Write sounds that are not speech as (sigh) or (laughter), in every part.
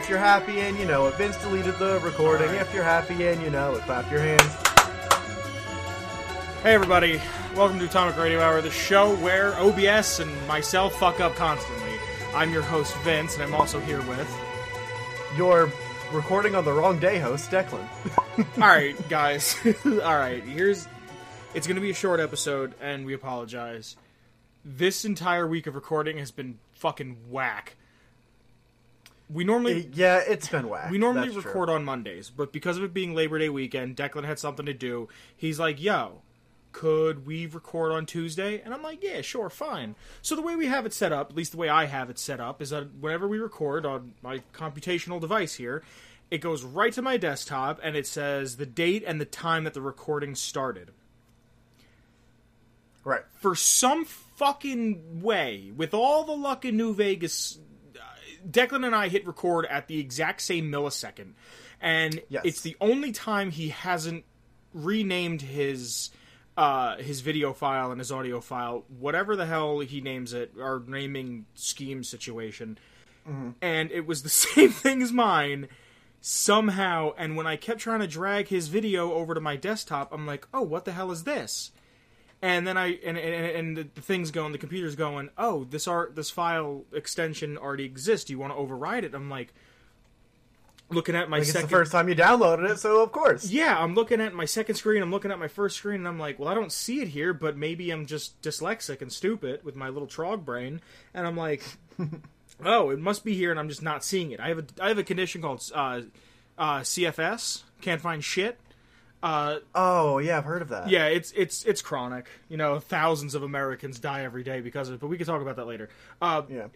if you're happy and you know it. Vince deleted the recording. If you're happy and you know it, clap your hands. Hey everybody, welcome to Atomic Radio Hour, the show where OBS and myself fuck up constantly. I'm your host Vince, and I'm also here with. You're recording on the wrong day, host Declan. (laughs) All right, guys. (laughs) All right, here's. It's going to be a short episode, and we apologize. This entire week of recording has been fucking whack. We normally yeah, it's been whack. we normally That's true. record on Mondays, but because of it being Labor Day weekend, Declan had something to do. He's like, "Yo, could we record on Tuesday?" And I'm like, "Yeah, sure, fine." So the way we have it set up, at least the way I have it set up, is that whenever we record on my computational device here, it goes right to my desktop and it says the date and the time that the recording started. Right. For some fucking way, with all the luck in New Vegas, Declan and I hit record at the exact same millisecond, and Yes. it's the only time he hasn't renamed his uh, his video file and his audio file, whatever the hell he names it, our naming scheme situation. And it was the (laughs) same thing as mine somehow. And when I kept trying to drag his video over to my desktop, I'm like, oh, what the hell is this? And then I and and, and the, thing's going, the computer's going, oh, this art, this file extension already exists. Do you want to override it? I'm like, looking at my Like it's the first time you downloaded it, so of course. yeah, I'm looking at my second screen. I'm looking at my first screen, and I'm like, well, I don't see it here, but maybe I'm just dyslexic and stupid with my little trog brain, and I'm like, (laughs) oh, it must be here, and I'm just not seeing it. I have a I have a condition called uh, uh, CFS, can't find shit. Uh, Oh yeah, I've heard of that. yeah, it's it's it's chronic. You know, thousands of Americans die every day because of it. But we can talk about that later. Uh, Yeah.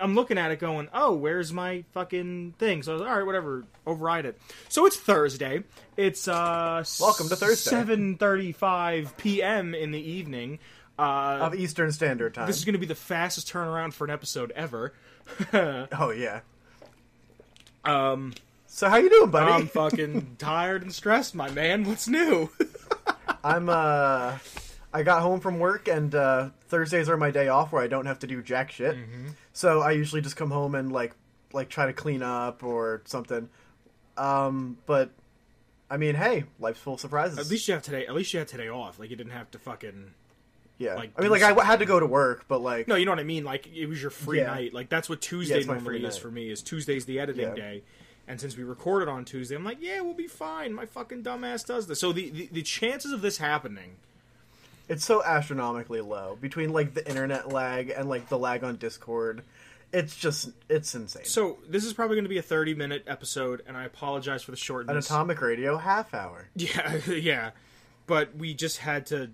I'm looking at it, going, "Oh, where's my fucking thing?" So I was "All right, whatever, override it." So it's Thursday. It's uh, Welcome to Thursday. Seven thirty-five p.m. in the evening. Uh, Of Eastern Standard Time. this is going to be the fastest turnaround for an episode ever. (laughs) Oh yeah. Um, So how you doing, buddy? I'm fucking tired and stressed, my man. What's new? (laughs) I'm uh I got home from work and uh Thursdays are my day off where I don't have to do jack shit. Mm-hmm. So I usually just come home and like like try to clean up or something. Um but I mean, hey, life's full of surprises. At least you have today. At least you had today off. Like you didn't have to fucking. yeah. like, I mean, like I had to go to work, but like No, you know what I mean. Like it was your free Yeah. night. Like that's what Tuesday my normally is for me. Is Tuesday's the editing Yeah. day, and since we recorded on Tuesday, I'm like, yeah, we'll be fine. My fucking dumbass does this. So the the, the chances of this happening. it's so astronomically low between like the internet lag and like the lag on Discord. It's just it's insane. So this is probably going to be a 30 minute episode, and I apologize for the shortness. An atomic radio half hour. Yeah, (laughs) yeah, but we just had to.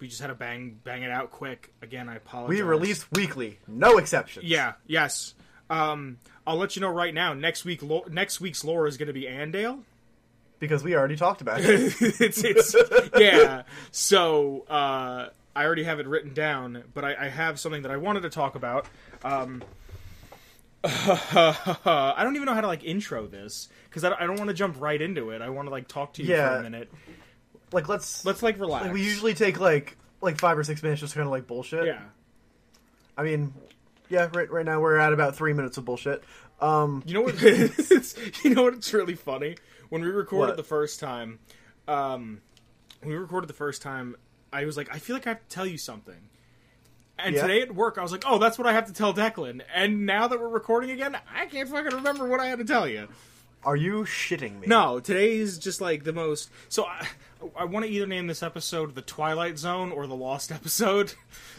We just had to bang bang it out quick. Again, I apologize. We release weekly, no exceptions. Yeah. Yes. Um, I'll let you know right now. Next week, lo- next week's lore is going to be Andale. because we already talked about it. (laughs) it's, it's yeah. So uh, I already have it written down, but I, I have something that I wanted to talk about. Um, (laughs) I don't even know how to like intro this because I, don't- I don't want to jump right into it. I want to like talk to you for a minute. like let's Let's like relax. like, we usually take like like five or six minutes just kind of like bullshit. yeah. I mean, yeah. Right right now we're at about three minutes of bullshit. Um, You know what? (laughs) (laughs) it's, you know what? It's really funny when we recorded What? the first time. Um, when we recorded the first time, I was like, I feel like I have to tell you something. And Yeah. today at work, I was like, oh, that's what I have to tell Declan. And now that we're recording again, I can't fucking remember what I had to tell you. are you shitting me? No, today is just like the most. So I, I want to either name this episode the Twilight Zone or the Lost episode.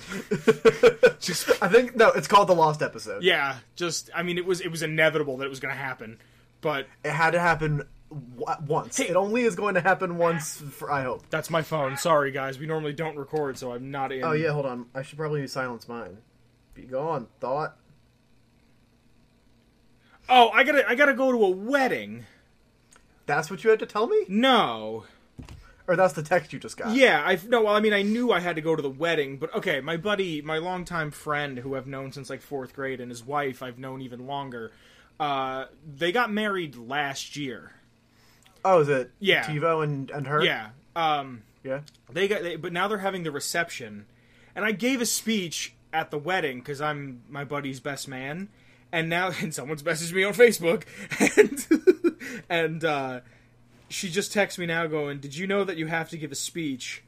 (laughs) just I think no. It's called the lost episode. yeah, just I mean, it was it was inevitable that it was going to happen, but It had to happen w- once. Hey. It only is going to happen once. For, I hope. That's my phone. Sorry, guys. We normally don't record, so I'm not in. Oh yeah, hold on. I should probably silence mine. Be gone, thought. Oh, I gotta, I gotta go to a wedding. That's what you had to tell me, No. Or that's the text you just got. Yeah, I no. Well, I mean, I knew I had to go to the wedding, but okay. My buddy, my longtime friend, who I've known since like fourth grade, and his wife I've known even longer. Uh, they got married last year. Oh, is it? Yeah. TiVo and and her. Yeah. Um, Yeah. they got, they, but now they're having the reception, and I gave a speech at the wedding because I'm my buddy's best man, and now (laughs) and someone's messaged me on Facebook, (laughs) and (laughs) and uh, she just texts me now going, "Did you know that you have to give a speech?"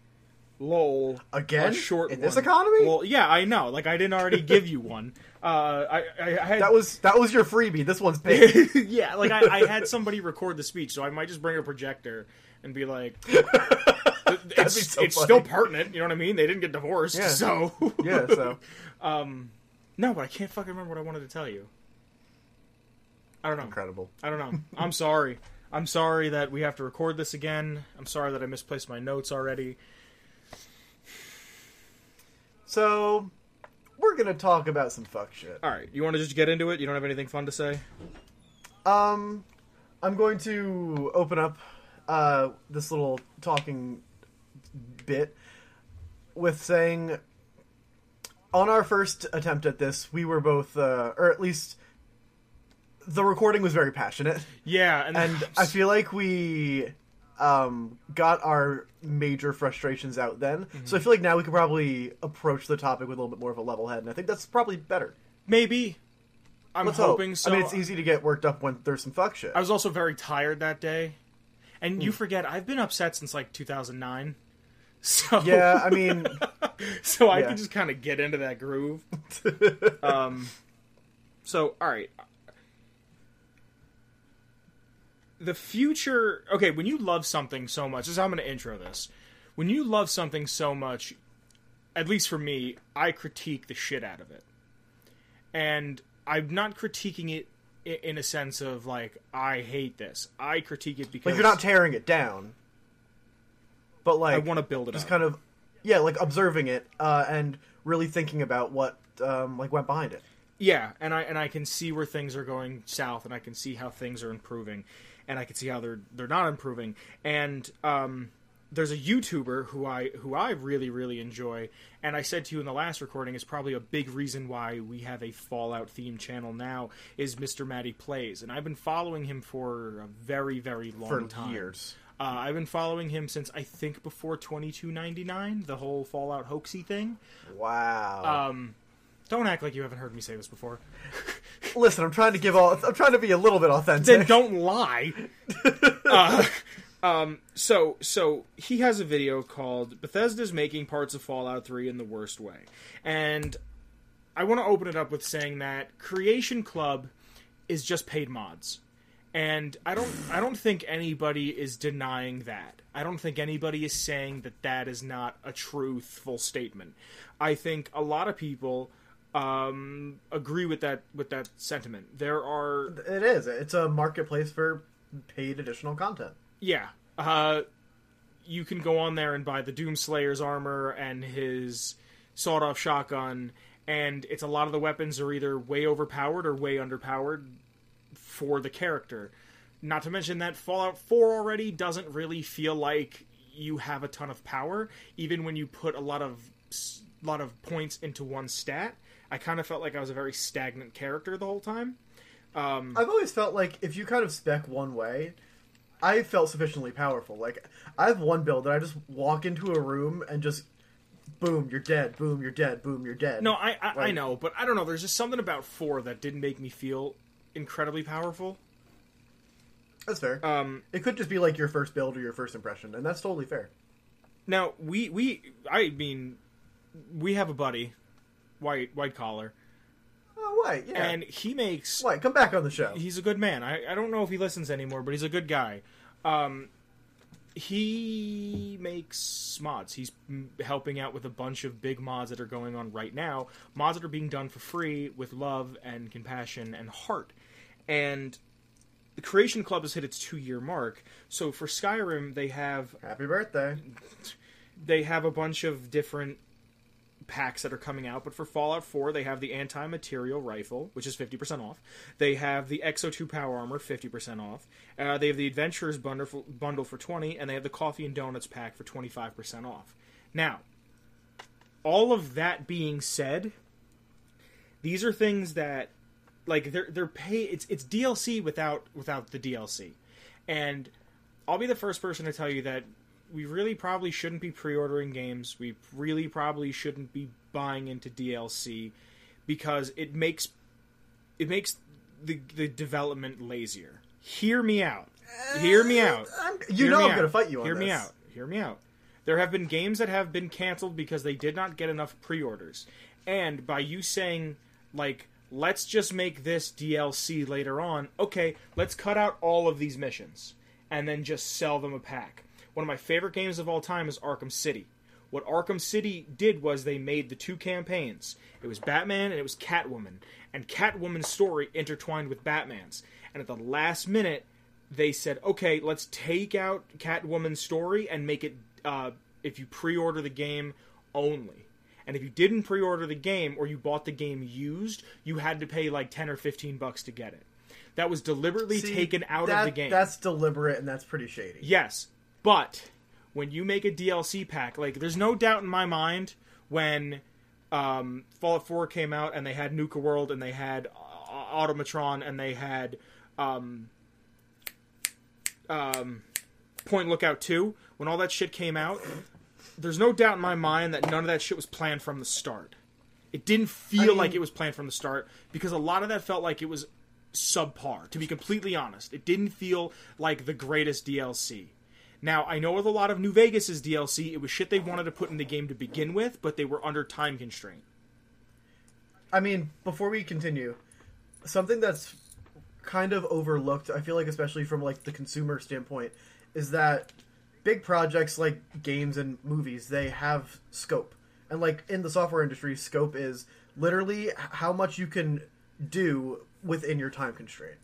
Lol. Again? a short In this economy? Well, yeah, I know. Like I didn't already give you one. (laughs) Uh, I, I, had That was that was your freebie. This one's (laughs) paid. yeah, like I, I had somebody record the speech, so I might just bring a projector and be like, (laughs) it's, be so it's still pertinent. You know what I mean? They didn't get divorced, Yeah. so yeah. So no, but I can't fucking remember what I wanted to tell you. I don't know. incredible. I don't know. I'm sorry. I'm sorry that we have to record this again. I'm sorry that I misplaced my notes already. So we're gonna talk about some fuck shit. All right, you want to just get into it? You don't have anything fun to say? Um, I'm going to open up uh, this little talking bit with saying on our first attempt at this, we were both, uh, or at least the recording was very passionate, Yeah, and, and (sighs) I feel like we um, got our major frustrations out then. So I feel like now we could probably approach the topic with a little bit more of a level head, and I think that's probably better. maybe I'm Let's hoping hope. so. I mean, it's easy to get worked up when there's some fuck shit. I was also very tired that day. And Hmm. you forget, I've been upset since like 2009. (laughs) So yeah, I mean, (laughs) so I yeah. can just kind of get into that groove. (laughs) um, so all right, the future. Okay, when you love something so much, this is how I'm going to intro this. When you love something so much, at least for me, I critique the shit out of it, and I'm not critiquing it in a sense of like I hate this. I critique it because like you're not tearing it down, but like I want to build it just up. kind of yeah, like observing it uh, and really thinking about what um, like went behind it. Yeah, and I and I can see where things are going south, and I can see how things are improving, and I can see how they're they're not improving. And um, there's a YouTuber who I who I really really enjoy, and I said to you in the last recording is probably a big reason why we have a Fallout themed channel now is Mr. Matty Plays, and I've been following him for a very very long For time. years. Uh, I've been following him since I think before 2299, the whole Fallout hoaxy thing. Wow. Um, don't act like you haven't heard me say this before. (laughs) Listen, I'm trying to give all. I'm trying to be a little bit authentic. then don't lie. (laughs) uh, um, so so he has a video called Bethesda's making parts of Fallout 3 in the worst way, and I want to open it up with saying that Creation Club is just paid mods. And I don't I don't think anybody is denying that. I don't think anybody is saying that that is not a truthful statement. I think a lot of people um, agree with that with that sentiment. There are It is. It's a marketplace for paid additional content. Yeah. Uh, you can go on there and buy the Doomslayer's armor and his sawed off shotgun, and it's a lot of the weapons are either way overpowered or way underpowered for the character. Not to mention that Fallout 4 already doesn't really feel like you have a ton of power, even when you put a lot of lot of points into one stat. I kind of felt like I was a very stagnant character the whole time. I've always felt like if you kind of spec one way, I felt sufficiently powerful. Like I have one build that I just walk into a room and just boom, you're dead. Boom, you're dead. Boom, you're dead. No, I I, I know, but I don't know. There's just something about four that didn't make me feel incredibly powerful. that's fair. Um, it could just be like your first build or your first impression, and that's totally fair. now we we I mean, we have a buddy, white white collar, Oh, wait, yeah. and he makes White, come back on the show. he's a good man. I, I don't know if he listens anymore, but he's a good guy. Um, he makes mods. He's helping out with a bunch of big mods that are going on right now. Mods that are being done for free with love and compassion and heart. And the Creation Club has hit its two year mark. So for Skyrim, they have Happy birthday. they have a bunch of different packs that are coming out, but for Fallout 4, they have the anti-materiel rifle, which is 50% off. They have the X-02 power armor, 50% off. Uh, they have the Adventurers bundle for, bundle for 20, and they have the Coffee and Donuts pack for 25% off. Now, all of that being said, these are things that like they're they're pay it's it's DLC without without the DLC. And I'll be the first person to tell you that we really probably shouldn't be pre-ordering games. We really probably shouldn't be buying into DLC because it makes it makes the the development lazier. Hear me out. Hear me uh, out. I'm, you Hear know I'm going to fight you on Hear this. me out. Hear me out. There have been games that have been canceled because they did not get enough pre-orders. And by you saying like let's just make this DLC later on, okay, let's cut out all of these missions and then just sell them a pack. One of my favorite games of all time is Arkham City. What Arkham City did was they made the two campaigns. It was Batman and it was Catwoman. And Catwoman's story intertwined with Batman's. And at the last minute, they said, okay, let's take out Catwoman's story and make it, uh, if you pre order the game, only. And if you didn't pre order the game or you bought the game used, you had to pay like 10 or 15 bucks to get it. That was deliberately See, taken out that- of the game. That's deliberate and that's pretty shady. Yes, but when you make a DLC pack, like there's no doubt in my mind when um, Fallout 4 came out and they had Nuka World and they had uh, Automatron and they had um, um, Point Lookout 2, when all that shit came out, there's no doubt in my mind that none of that shit was planned from the start. It didn't feel mean- like it was planned from the start because a lot of that felt like it was subpar, to be completely honest. It didn't feel like the greatest DLC. Now, I know with a lot of New Vegas' DLC, it was shit they wanted to put in the game to begin with, but they were under time constraint. I mean, before we continue, something that's kind of overlooked, I feel like especially from like the consumer standpoint, is that big projects like games and movies, they have scope. And like in the software industry, scope is literally how much you can do within your time constraint.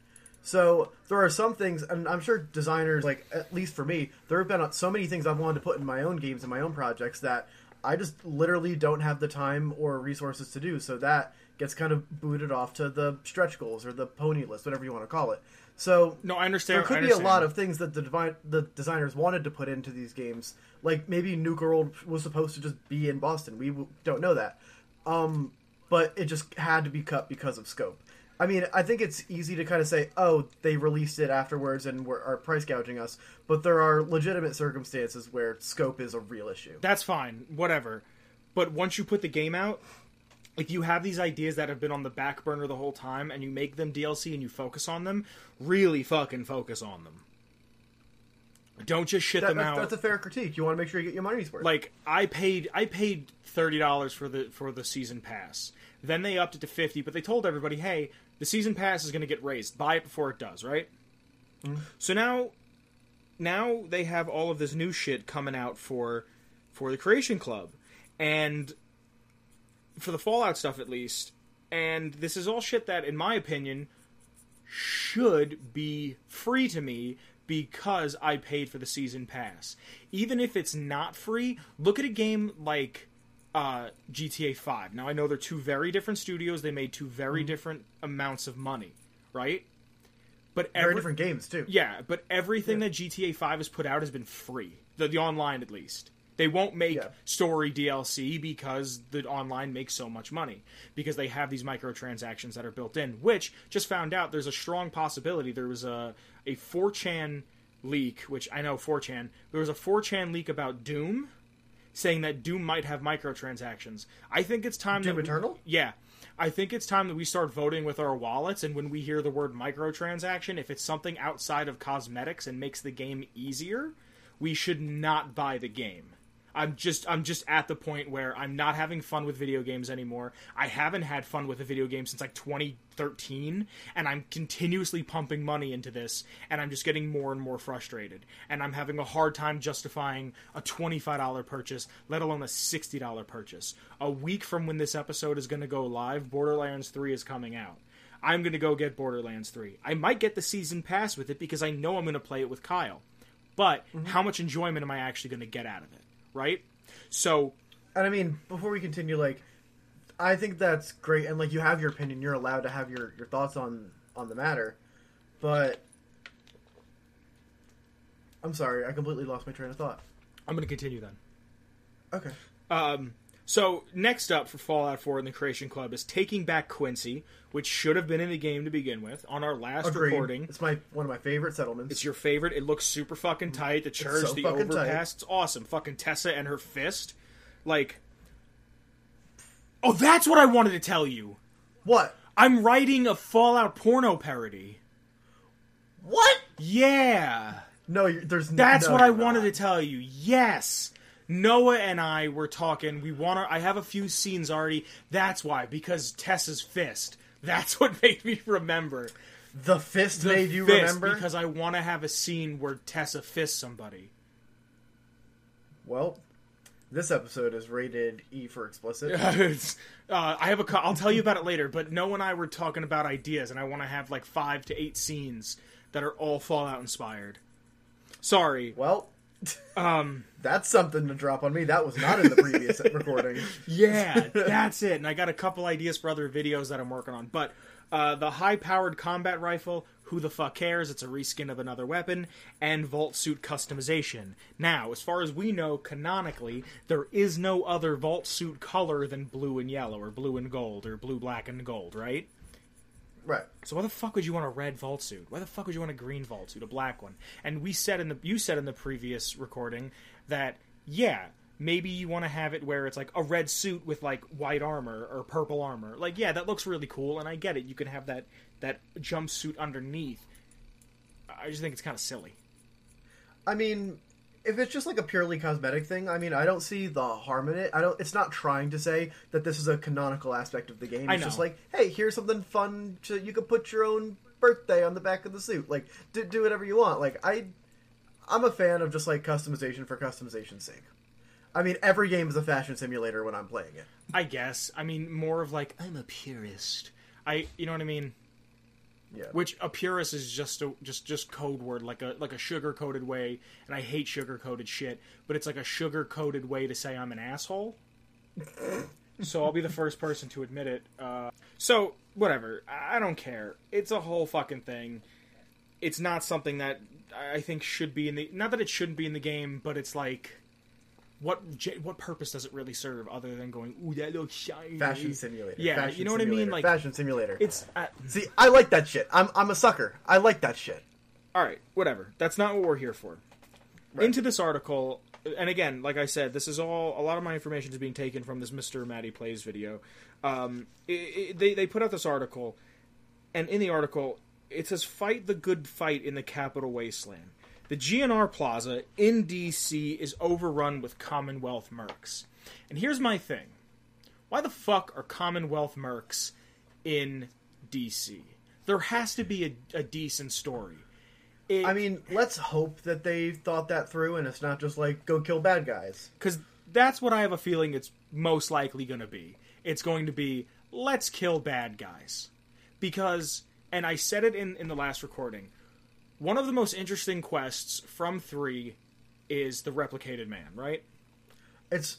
So there are some things, and I'm sure designers, like at least for me, there have been so many things I've wanted to put in my own games and my own projects that I just literally don't have the time or resources to do. So that gets kind of booted off to the stretch goals or the pony list, whatever you want to call it. So No, I understand. there could I be a lot of things that the the designers wanted to put into these games. Like maybe Nuka World was supposed to just be in Boston. We w- don't know that, um, but it just had to be cut because of scope. I mean, I think it's easy to kind of say, "Oh, they released it afterwards and were, are price gouging us," but there are legitimate circumstances where scope is a real issue. That's fine, whatever. But once you put the game out, if you have these ideas that have been on the back burner the whole time and you make them DLC and you focus on them, really fucking focus on them. Don't just shit That- them that's, out. that's a fair critique. You want to make sure you get your money's worth. like I paid I paid thirty dollars for the for the season pass. Then they upped it to fifty, but they told everybody, hey, the season pass is gonna get raised. Buy it before it does, right? Mm-hmm. So now now they have all of this new shit coming out for for the Creation Club. And for the Fallout stuff at least. And this is all shit that, in my opinion, should be free to me because I paid for the season pass. Even if it's not free, look at a game like uh, GTA 5. Now, I know they're two very different studios, they made two very different amounts of money, right? But very different games too. yeah, but everything that GTA 5 has put out has been free. The, the online, at least. They won't make Yeah. story DLC because the online makes so much money. Because they have these microtransactions that are built in, which, just found out, there's a strong possibility. There was a, a 4chan leak, which I know 4chan. There was a 4chan leak about Doom saying that Doom might have microtransactions. I think it's time Doom that we- Eternal? yeah. I think it's time that we start voting with our wallets, and when we hear the word microtransaction, if it's something outside of cosmetics and makes the game easier, we should not buy the game. I'm just I'm just at the point where I'm not having fun with video games anymore. I haven't had fun with a video game since like 2013, and I'm continuously pumping money into this, and I'm just getting more and more frustrated. And I'm having a hard time justifying a $25 purchase, let alone a $60 purchase. A week from when this episode is going to go live, Borderlands 3 is coming out. I'm going to go get Borderlands 3. I might get the season pass with it because I know I'm going to play it with Kyle. But mm-hmm. how much enjoyment am I actually going to get out of it? Right? So, And I mean, before we continue, like, I think that's great, and like, you have your opinion. You're allowed to have your, your thoughts on on the matter, but I'm sorry, I completely lost my train of thought. I'm going to continue then. Okay, Um, so next up for Fallout 4 in the Creation Club is Taking Back Quincy, which should have been in the game to begin with. On our last agreed. recording, It's my one of my favorite settlements. it's your favorite. It looks super fucking tight. The church, so the fucking tight. overpass, it's awesome. Fucking Tessa and her fist, like. Oh, that's what I wanted to tell you. what? I'm writing a Fallout porno parody. What? Yeah. No, there's. That's no, what I wanted not. to tell you. Yes. Noah and I were talking. We want to. I have a few scenes already. That's why because Tessa's fist. That's (laughs) what made me remember. The fist The made you fist, remember. because I want to have a scene where Tessa fists somebody. Well, this episode is rated E for explicit. (laughs) Uh, I have a. I'll tell you about it later. But Noah and I were talking about ideas, and I want to have like five to eight scenes that are all Fallout inspired. Sorry. well, Um. that's something to drop on me. That was not in the previous (laughs) recording. Yeah, that's it. And I got a couple ideas for other videos that I'm working on. But uh, the high powered combat rifle, who the fuck cares? It's a reskin of another weapon, and vault suit customization. Now, as far as we know, canonically, there is no other vault suit color than blue and yellow, or blue and gold, or blue, black, and gold, right? Right. So why the fuck would you want a red vault suit? Why the fuck would you want a green vault suit, a black one? And we said in the you said in the previous recording that yeah, maybe you want to have it where it's like a red suit with like white armor or purple armor. Like yeah, that looks really cool and I get it. You can have that that jumpsuit underneath. I just think it's kind of silly. I mean, if it's just like a purely cosmetic thing, I mean, I don't see the harm in it. I don't. It's not trying to say that this is a canonical aspect of the game. I It's just like, hey, here's something fun. To, you can put your own birthday on the back of the suit. Like, do, do whatever you want. Like, I, I'm a fan of just like customization for customization's sake. I mean, every game is a fashion simulator when I'm playing it. I guess. I mean more of like I'm a purist. I you know what I mean? Yeah. Which a purist is just a just just code word, like a like a sugar coated way, and I hate sugar coated shit, but it's like a sugar coated way to say I'm an asshole. (laughs) so I'll be the first person to admit it. Uh, so whatever, I I don't care. It's a whole fucking thing. It's not something that I think should be in the not that it shouldn't be in the game, but it's like. What what purpose does it really serve other than going? Ooh, that looks shiny. Fashion simulator. Yeah, Fashion you know what I mean. Like fashion simulator. it's uh, See, I like that shit. I'm I'm a sucker. I like that shit. all right, whatever. That's not what we're here for. Into this article, and again, like I said, this is all a lot of my information is being taken from this Mister Matty Plays video. Um, it, it, they they put out this article, and in the article it says, "Fight the good fight in the capital wasteland." The GNR Plaza in DC is overrun with Commonwealth mercs. And here's my thing. Why the fuck are Commonwealth mercs in DC? There has to be a, a decent story. It- I mean, let's hope that they thought that through and it's not just like go kill bad guys. because that's what I have a feeling it's most likely going to be. It's going to be let's kill bad guys because, and I said it in in the last recording. One of the most interesting quests from three is the replicated man, right? It's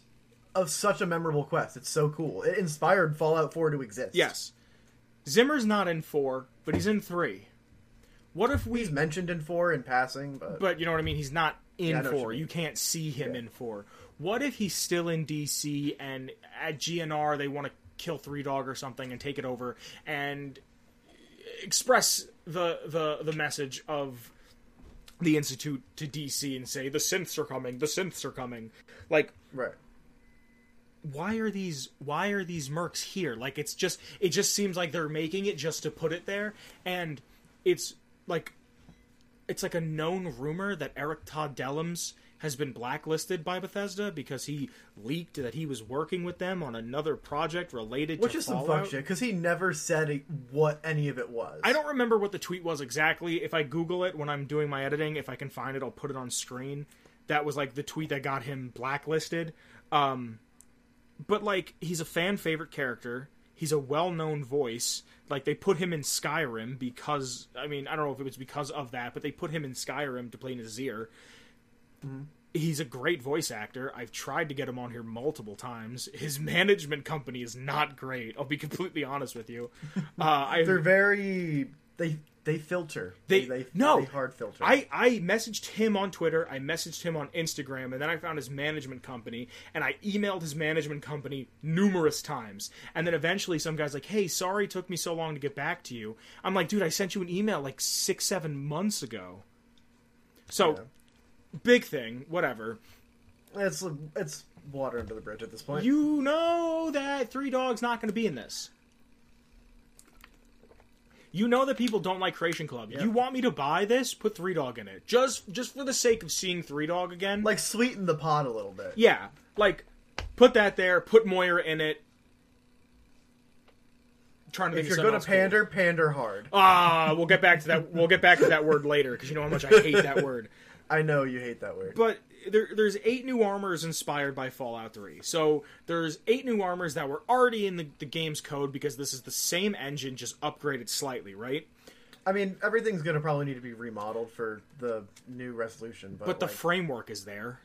of such a memorable quest. It's so cool. It inspired Fallout 4 to exist. Yes, Zimmer's not in four, but he's in three. What if we? He's mentioned in 4 in passing, but, But you know what I mean. He's not in Yeah, I know what you four. You can't see him Yeah. in four. What if he's still in DC and at GNR they want to kill Three Dog or something and take it over and express the the the message of the institute to DC and say the synths are coming, the synths are coming. Like right. why are these why are these mercs here like it's just it just seems like they're making it just to put it there and it's like it's like a known rumor that Erik Todd Dellums has been blacklisted by Bethesda because he leaked that he was working with them on another project related Which to is some fuck shit because he never said what any of it was. I don't remember what the tweet was exactly. If I Google it when I'm doing my editing, if I can find it, I'll put it on screen. That was like the tweet that got him blacklisted. Um, but like, he's a fan favorite character. He's a well known voice. Like they put him in Skyrim because I mean I don't know if it was because of that, but they put him in Skyrim to play Nazir. He's a great voice actor. I've tried to get him on here multiple times. His (laughs) management company is not great. I'll be completely honest with you. Uh, They're very. They they filter. They- they, no. they hard filter. I, I messaged him on Twitter, I messaged him on Instagram, and then I found his management company, and I emailed his management company numerous times. And then eventually some guy's like, hey, sorry it took me so long to get back to you. I'm like, dude, I sent you an email like six, seven months ago. So, Yeah. Big thing, whatever. It's it's water under the bridge at this point. You know that Three Dogs not going to be in this. You know that people don't like Creation Club. Yeah. You want me to buy this? Put Three Dog in it, just just for the sake of seeing Three Dog again. Like sweeten the pot a little bit. yeah, like put that there. Put Moira in it. trying to If you're gonna else cool. pander, pander hard. Ah, we'll get back to that. We'll get back to that word later because you know how much I hate that word. I know you hate that word. But there, there's eight new armors inspired by Fallout 3. So there's eight new armors that were already in the, the game's code because this is the same engine, just upgraded slightly, right? I mean, everything's gonna probably need to be remodeled for the new resolution, but, But the like, framework is there.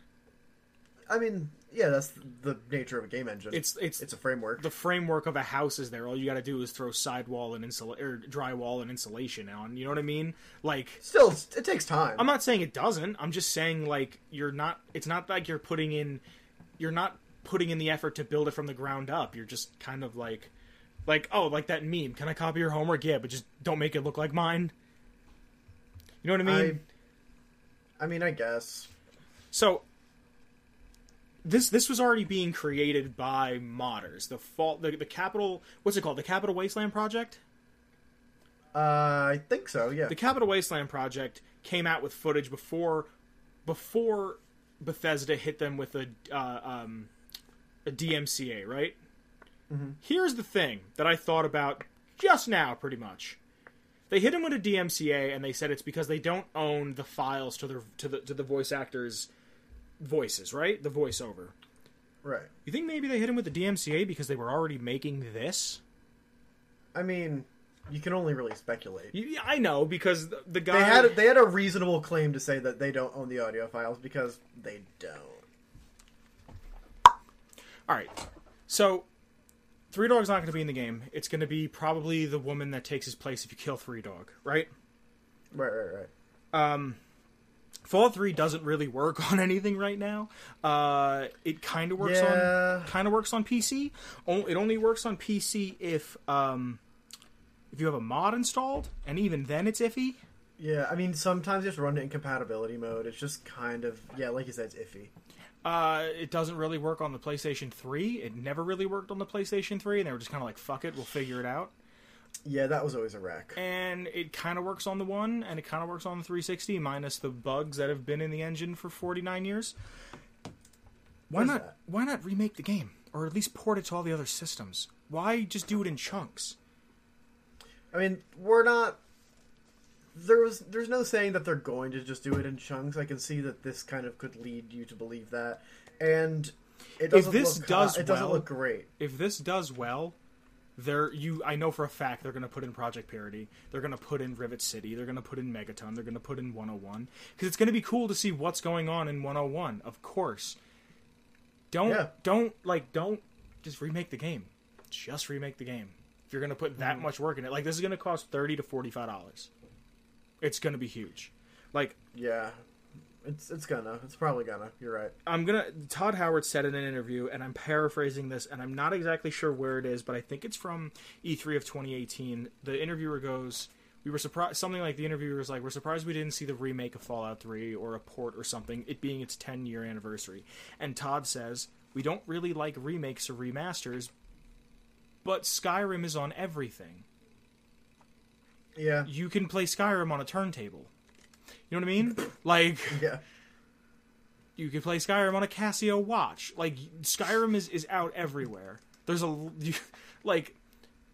I mean, yeah, that's the nature of a game engine. It's it's it's a framework. the framework of a house is there. All you got to do is throw sidewall and insul or drywall and insulation on. You know what I mean? Like Still, it takes time. I'm not saying it doesn't. I'm just saying like you're not. It's not like you're putting in. You're not putting in the effort to build it from the ground up. You're just kind of like, like oh, like that meme. Can I copy your homework? Yeah, but just don't make it look like mine. You know what I mean? I, I mean, I guess. So this this was already being created by modders. The fault the, the capital what's it called? The Capital Wasteland project? Uh, I think so. Yeah. The Capital Wasteland project came out with footage before before Bethesda hit them with a uh, um, a DMCA, right? Here's the thing that I thought about just now, pretty much. They hit him with a DMCA, and they said it's because they don't own the files to to the to the voice actors' voices, right? The voiceover. Right. You think maybe they hit him with the DMCA because they were already making this? I mean, you can only really speculate. You- I know because the, the guy They had they had a reasonable claim to say that they don't own the audio files because they don't. All right. So, Three Dog's not going to be in the game. It's going to be probably the woman that takes his place if you kill Three Dog, right? Right, right, right. Um, Fallout 3 doesn't really work (laughs) on anything right now. Uh, it kind of works Yeah. on kind of works on PC. It only works on PC if um, if you have a mod installed, and even then it's iffy. Yeah, I mean, sometimes you have to run it in compatibility mode. It's just kind of yeah, like you said, it's iffy. Uh, it doesn't really work on the PlayStation 3. It never really worked on the PlayStation 3, and they were just kind of like, "Fuck it, we'll figure it out." Yeah, that was always a wreck. and it kind of works on the one and it kind of works on the 360 minus the bugs that have been in the engine for 49 years why not that? why not remake the game or at least port it to all the other systems why just do it in chunks I mean, we're not. There was there's no saying that they're going to just do it in chunks. I can see that this kind of could lead you to believe that, and it doesn't this look, does it doesn't well- look great. if this does well they're you i know for a fact they're going to put in project purity they're going to put in rivet city. They're going to put in megaton. They're going to put in 101 because it's going to be cool to see what's going on in 101 of course. Don't Yeah. don't like don't just remake the game. Just remake the game. If you're going to put that mm-hmm. much work in it like this is going to cost 30 to 45 dollars. It's going to be huge. Like Yeah, it's it's gonna. It's probably gonna. You're right. I'm gonna. Todd Howard said in an interview, and I'm paraphrasing this, and I'm not exactly sure where it is, but I think it's from E3 of 2018. The interviewer goes, "We were surprised." Something like the interviewer was like, "We're surprised we didn't see the remake of Fallout 3 or a port or something, it being its 10 year anniversary." And Todd says, "We don't really like remakes or remasters, but Skyrim is on everything. Yeah, You can play Skyrim on a turntable." You know what I mean? (coughs) Like, yeah. you can play Skyrim on a Casio watch. Like Skyrim is, is out everywhere. There's a (laughs) you, like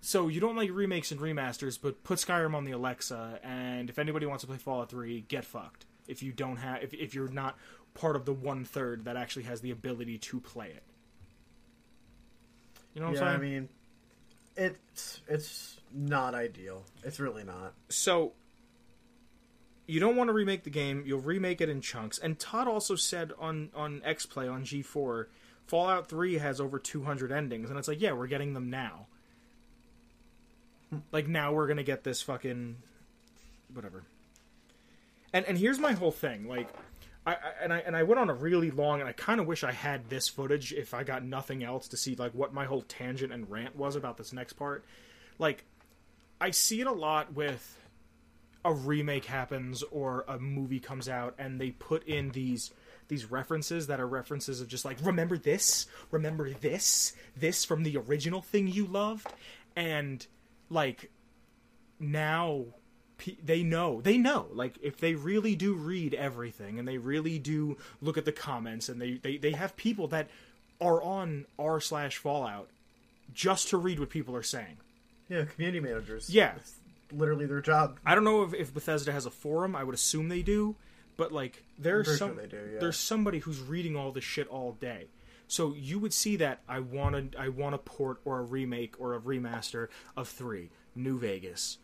so you don't like remakes and remasters, but put Skyrim on the Alexa and if anybody wants to play Fallout 3, get fucked. If you don't have if if you're not part of the one third that actually has the ability to play it. You know what yeah, I'm saying? I mean, it's it's not ideal. It's really not. so you don't want to remake the game you'll remake it in chunks. And todd also said on on X Play on g4 fallout 3 has over 200 endings. And it's like yeah we're getting them now. Hmm. Like now we're gonna get this fucking whatever. And and here's my whole thing like I, I and I and I went on a really long and I kind of wish I had this footage if I got nothing else to see like what my whole tangent and rant was about this next part. Like I see it a lot with a remake happens or a movie comes out and they put in these these references that are references of just like remember this? Remember this? This from the original thing you loved? And like now they know they know. Like if they really do read everything and they really do look at the comments and they they, they have people that are on r slash fallout just to read what people are saying. Yeah, community managers. Yeah. It's literally their job. i don't know if, if bethesda has a forum i would assume they do but like there's some sure do, yeah. there's somebody who's reading all this shit all day so you would see that i want to i want a port or a remake or a remaster of 3 new vegas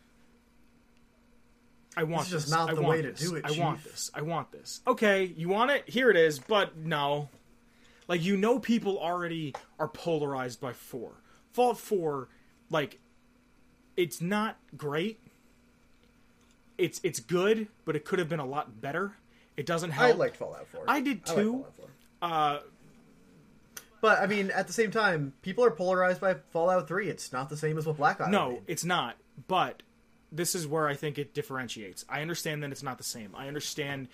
I want It's just this. not I the want way to this. do it, I want this. I want this. Okay, you want it? Here it is, but no. Like you know people already are polarized by 4. Fallout 4 like it's not great. It's it's good, but it could have been a lot better. It doesn't help. I liked Fallout 4. I did I too. 4. uh But I mean, at the same time, people are polarized by Fallout 3. It's not the same as what Black Isle. No, made. it's not. But this is where I think it differentiates. I understand that it's not the same. I understand,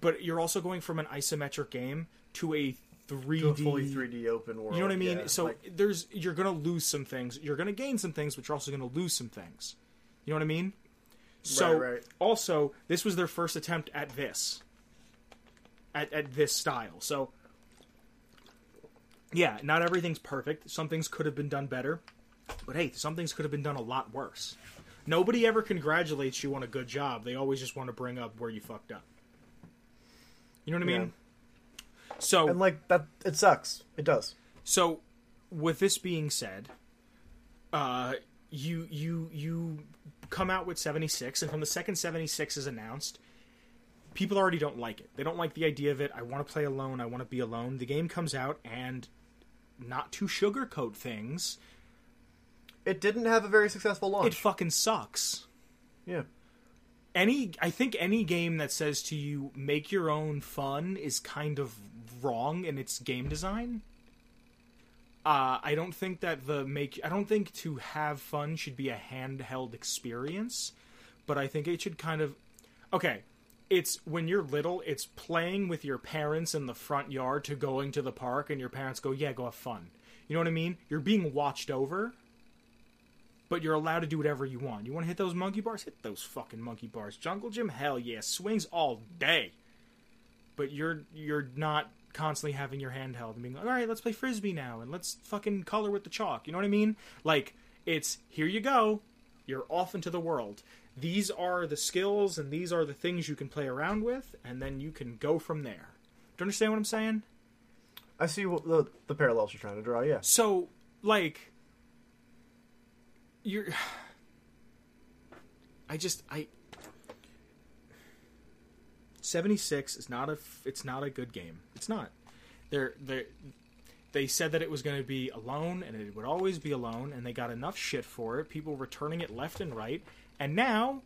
but you're also going from an isometric game to a 3D, to a fully 3D open world. You know what I mean? yeah, so like- there's you're gonna lose some things. You're gonna gain some things, but you're also gonna lose some things. You know what I mean? So Right, right. also, this was their first attempt at this, at at this style. So yeah, not everything's perfect. Some things could have been done better, but hey, some things could have been done a lot worse. Nobody ever congratulates you on a good job. They always just want to bring up where you fucked up. You know what I mean? So and like that, it sucks. It does. so, with this being said, uh, you you you come out with seventy six, and from the second seventy six is announced, people already don't like it. They don't like the idea of it. I want to play alone. I want to be alone. The game comes out, and not to sugarcoat things, It didn't have a very successful launch. it fucking sucks. yeah. Any I think any game that says to you make your own fun is kind of wrong in its game design. Uh, I don't think that the make I don't think to have fun should be a handheld experience, but I think it should kind of okay. It's when you're little, it's playing with your parents in the front yard to going to the park, and your parents go, "Yeah, go have fun." You know what I mean? You're being watched over, but you're allowed to do whatever you want. You want to hit those monkey bars? Hit those fucking monkey bars. Jungle Gym, hell yeah, swings all day. But you're you're not constantly having your hand held and being like, all right, let's play frisbee now and let's fucking color with the chalk. You know what I mean? Like it's here you go, you're off into the world. These are the skills and these are the things you can play around with, and then you can go from there. Do you understand what I'm saying? I see what the the parallels you're trying to draw. Yeah. So, like, you're. (sighs) I just I. Seventy six is not a. It's not a good game. It's not. They're they. They said that it was going to be alone, and it would always be alone, and they got enough shit for it. People returning it left and right, and now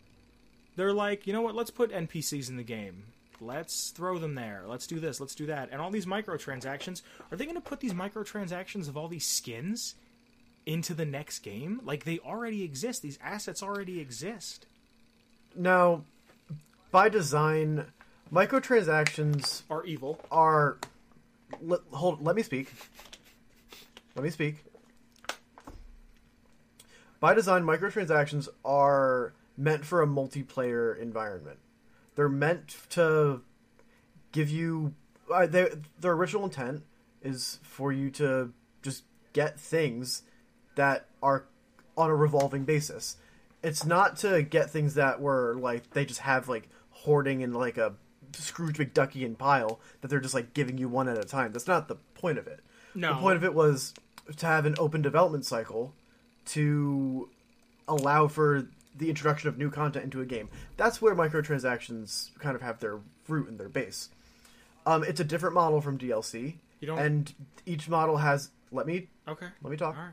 they're like, you know what? Let's put NPCs in the game. Let's throw them there. Let's do this. Let's do that. And all these microtransactions. Are they going to put these microtransactions of all these skins into the next game? Like they already exist. These assets already exist. Now, by design, microtransactions Are evil. are. Let, hold. Let me speak. Let me speak. By design, microtransactions are meant for a multiplayer environment. They're meant to give you. Uh, they, their original intent is for you to just get things that are on a revolving basis. It's not to get things that were like they just have like hoarding in like a Scrooge McDuckian pile that they're just like giving you one at a time. That's not the point of it. No. The point of it was to have an open development cycle to allow for the introduction of new content into a game. That's where microtransactions kind of have their root and their base. Um, it's a different model from DLC, You don't- and each model has. Let me Okay. let me talk. All right.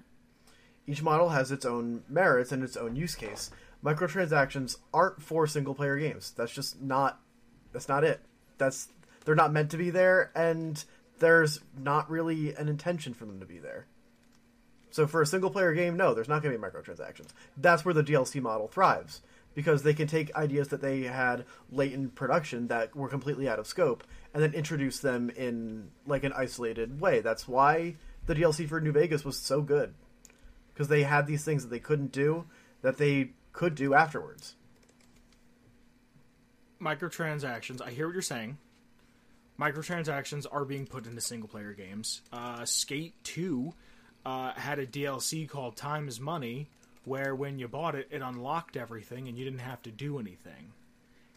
Each model has its own merits and its own use case. Microtransactions aren't for single player games. That's just not that's not it. That's they're not meant to be there and there's not really an intention for them to be there. So for a single player game, no, there's not going to be microtransactions. That's where the DLC model thrives because they can take ideas that they had late in production that were completely out of scope and then introduce them in like an isolated way. That's why the DLC for New Vegas was so good because they had these things that they couldn't do that they could do afterwards. Microtransactions. I hear what you're saying. Microtransactions are being put into single player games. Uh, Skate 2 uh, had a DLC called Time is Money, where when you bought it, it unlocked everything and you didn't have to do anything.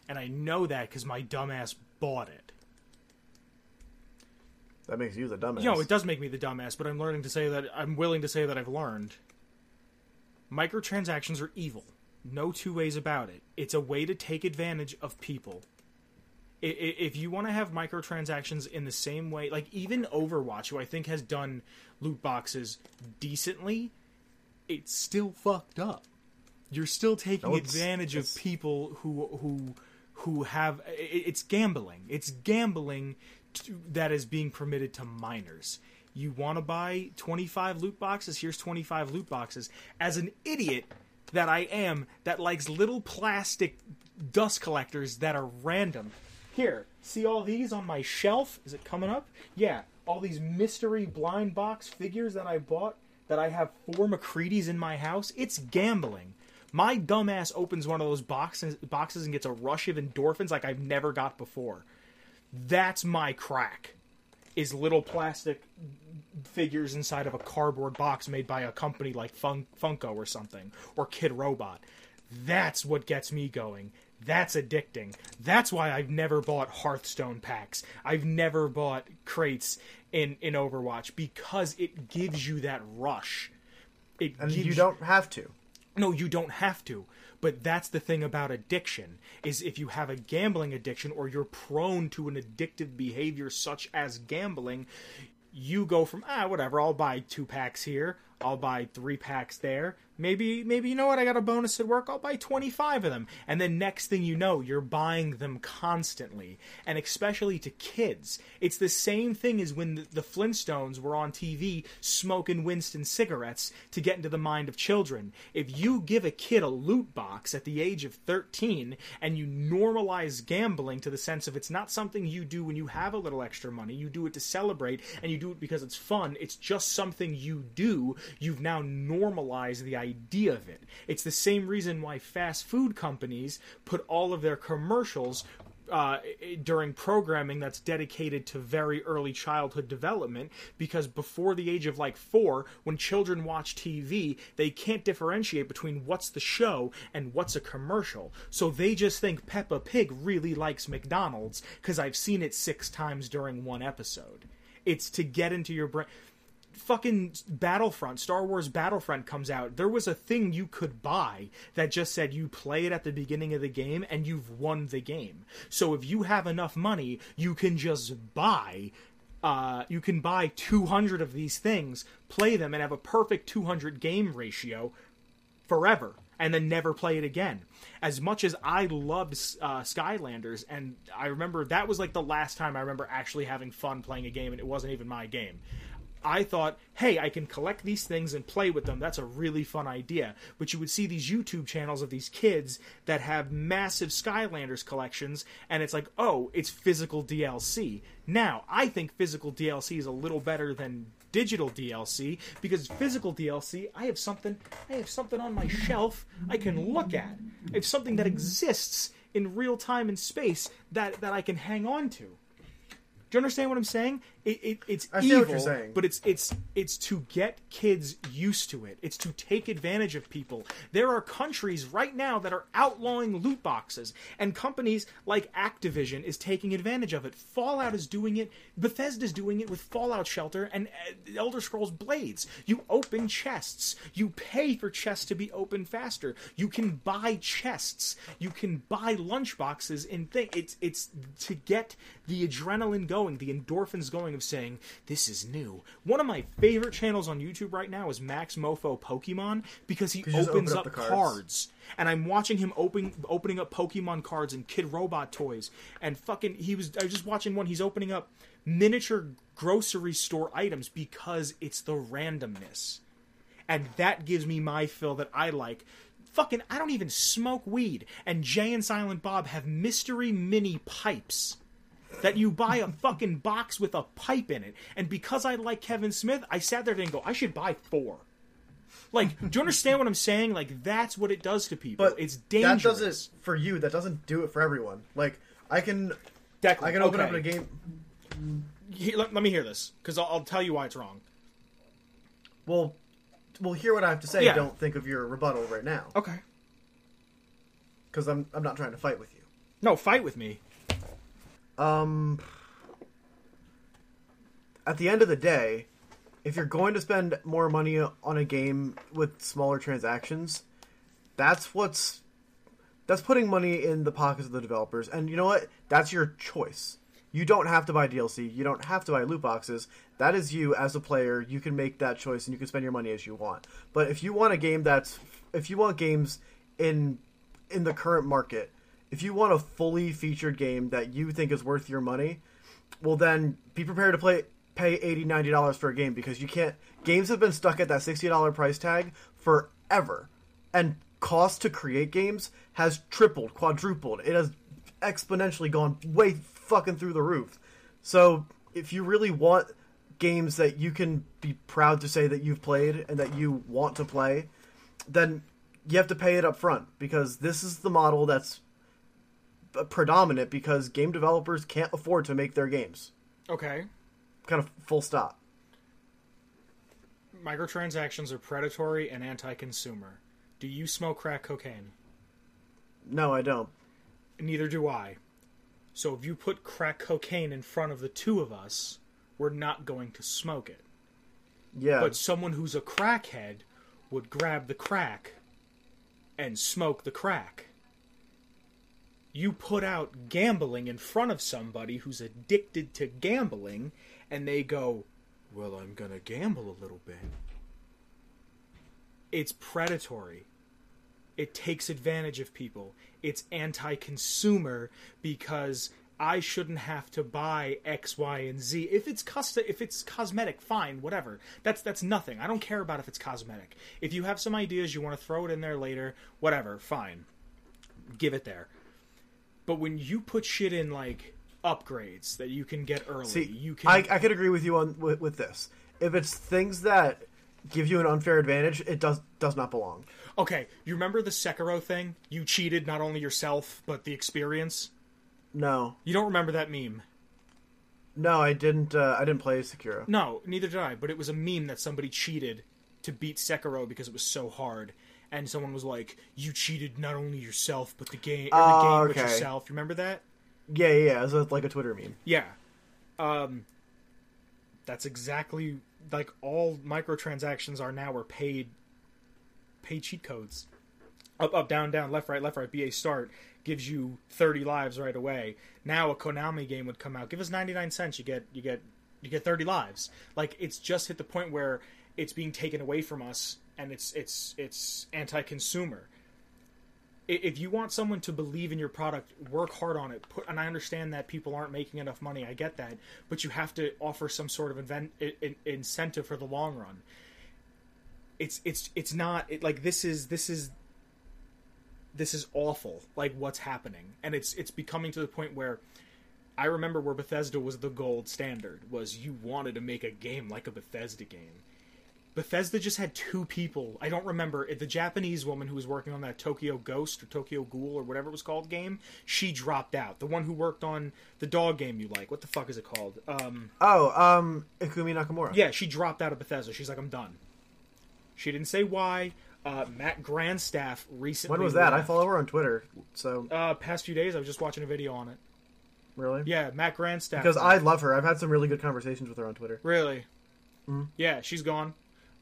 And I know that because my dumbass bought it. That makes you the dumbass. You know, it does make me the dumbass, but I'm learning to say that I'm willing to say that I've learned. Microtransactions are evil. No two ways about it. It's a way to take advantage of people. If you want to have microtransactions in the same way, like even Overwatch, who I think has done loot boxes decently, it's still fucked up. You're still taking No, it's- advantage of people who who who have it's gambling. It's gambling that is being permitted to minors. You want to buy 25 loot boxes? Here's 25 loot boxes. As an idiot that I am, that likes little plastic dust collectors that are random. Here, see all these on my shelf? Is it coming up? Yeah, all these mystery blind box figures that I bought that I have four MacCready's in my house. It's gambling. My dumbass opens one of those boxes boxes and gets a rush of endorphins like I've never got before. That's my crack. Is little plastic figures inside of a cardboard box made by a company like Fun- Funko or something, or Kidrobot. That's what gets me going. That's addicting. That's why I've never bought Hearthstone packs. I've never bought crates in, in Overwatch because it gives you that rush. It and you don't have to. no, you don't have to. But that's the thing about addiction is if you have a gambling addiction or you're prone to an addictive behavior such as gambling, you go from ah whatever, I'll buy two packs here, I'll buy three packs there. Maybe maybe you know what, I got a bonus at work, I'll buy 25 of them. And then next thing you know, you're buying them constantly. And especially to kids. It's the same thing as when the, the Flintstones were on TV smoking Winston cigarettes to get into the mind of children. If you give a kid a loot box at the age of 13 and you normalize gambling to the sense of it's not something you do when you have a little extra money, you do it to celebrate and you do it because it's fun, it's just something you do, you've now normalized the idea of it. It's the same reason why fast food companies put all of their commercials uh, during programming that's dedicated to very early childhood development because before the age of like four, when children watch TV, they can't differentiate between what's the show and what's a commercial. So they just think Peppa Pig really likes McDonald's because I've seen it six times during one episode. It's to get into your brain fucking Battlefront, Star Wars Battlefront comes out, there was a thing you could buy that just said you play it at the beginning of the game and you've won the game. So if you have enough money, you can just buy uh, you can buy 200 of these things, play them, and have a perfect 200 game ratio forever and then never play it again. As much as I loved uh, Skylanders, and I remember that was like the last time I remember actually having fun playing a game, and it wasn't even my game. I thought, hey, I can collect these things and play with them. That's a really fun idea. But you would see these YouTube channels of these kids that have massive Skylanders collections, and it's like, oh, it's physical DLC. Now, I think physical DLC is a little better than digital DLC because physical DLC, I have something, I have something on my shelf I can look at. I have something that exists in real time and space that that I can hang on to. Do you understand what I'm saying? It, it, it's I evil, what you're saying. but it's it's it's to get kids used to it. It's to take advantage of people. There are countries right now that are outlawing loot boxes, and companies like Activision is taking advantage of it. Fallout is doing it. Bethesda's doing it with Fallout Shelter and uh, Elder Scrolls Blades. You open chests. You pay for chests to be opened faster. You can buy chests. You can buy lunch boxes and thing. It's it's to get the adrenaline going, the endorphins going of saying this is new. One of my favorite channels on YouTube right now is Max Moefoe Pokemon because he opens open up, up cards. cards. And I'm watching him open opening up Pokemon cards and Kidrobot toys and fucking he was I was just watching one he's opening up miniature grocery store items because it's the randomness. And that gives me my fill that I like. Fucking I don't even smoke weed and Jay and Silent Bob have mystery mini pipes that you buy a fucking box with a pipe in it. And because I like Kevin Smith, I sat there and go, I should buy four. Like, do you understand what I'm saying? Like, that's what it does to people. But it's dangerous. that does it for you. That doesn't do it for everyone. Like I can, Declan, I can open okay. up a game. He- let, let me hear this because I'll, I'll tell you why it's wrong. Well, well, hear what I have to say. Yeah. Don't think of your rebuttal right now, Okay. because I'm I'm not trying to fight with you. No, fight with me. Um, at the end of the day, if you're going to spend more money on a game with smaller transactions, that's what's that's putting money in the pockets of the developers. And you know what? That's your choice. You don't have to buy DLC. You don't have to buy loot boxes. That is you as a player. You can make that choice and you can spend your money as you want. But if you want a game that's if you want games in in the current market, if you want a fully featured game that you think is worth your money, well then be prepared to play pay 80 90 dollars for a game because you can't games have been stuck at that 60 dollar price tag forever. And cost to create games has tripled quadrupled. It has exponentially gone way fucking through the roof. So if you really want games that you can be proud to say that you've played and that you want to play then you have to pay it up front because this is the model that's predominant because game developers can't afford to make their games Okay. kind of full stop. Microtransactions are predatory and anti-consumer. Do you smoke crack cocaine? No, I don't. Neither do I. So if you put crack cocaine in front of the two of us, we're not going to smoke it. Yeah, But someone who's a crackhead would grab the crack and smoke the crack. You put out gambling in front of somebody who's addicted to gambling, and they go, Well, I'm gonna gamble a little bit. It's predatory. It takes advantage of people. It's anti consumer because I shouldn't have to buy X, Y, and Z. If it's custom, if it's cosmetic, fine, whatever. That's that's nothing. I don't care about if it's cosmetic. If you have some ideas, you want to throw it in there later, whatever, fine. Give it there. But when you put shit in like upgrades that you can get early, see, you can. I, I could agree with you on with, with this. If it's things that give you an unfair advantage, it does does not belong. okay, you remember the Sekiro thing? You cheated not only yourself but the experience. No, You don't remember that meme? no, I didn't. Uh, I didn't play Sekiro. No, neither did I. But it was a meme that somebody cheated to beat Sekiro because it was so hard. And someone was like, "You cheated not only yourself, but the game, or the Oh, game okay. yourself." Remember that? Yeah, yeah, yeah. It was like a Twitter meme. Yeah. Um, that's exactly like all microtransactions are now are paid, paid cheat codes. Up, up, down, down, left, right, left, right. BA start gives you thirty lives right away. Now a Konami game would come out. Give us ninety nine cents. You get, you get, you get thirty lives. Like it's just hit the point where it's being taken away from us, and it's it's it's anti consumer if you want someone to believe in your product, work hard on it. Put, and I understand that people aren't making enough money. I get that, but you have to offer some sort of incentive for the long run. It's it's it's not it, like this is this is this is awful. Like what's happening, and it's it's becoming to the point where. I remember where Bethesda was the gold standard was you wanted to make a game like a Bethesda game. Bethesda just had two people. I don't remember the Japanese woman who was working on that Tokyo Ghost or Tokyo Ghoul or whatever it was called game. She dropped out. The one who worked on the dog game you like. What the fuck is it called? Um, Oh, um, Ikumi Nakamura. yeah, she dropped out of Bethesda. She's like, I'm done. She didn't say why. Uh, Matt Grandstaff recently. When was that? I follow her on Twitter. So Uh, past few days, I was just watching a video on it. really, Yeah, Matt Grandstaff. because I love her. I've had some really good conversations with her on Twitter. Really? Yeah, she's gone.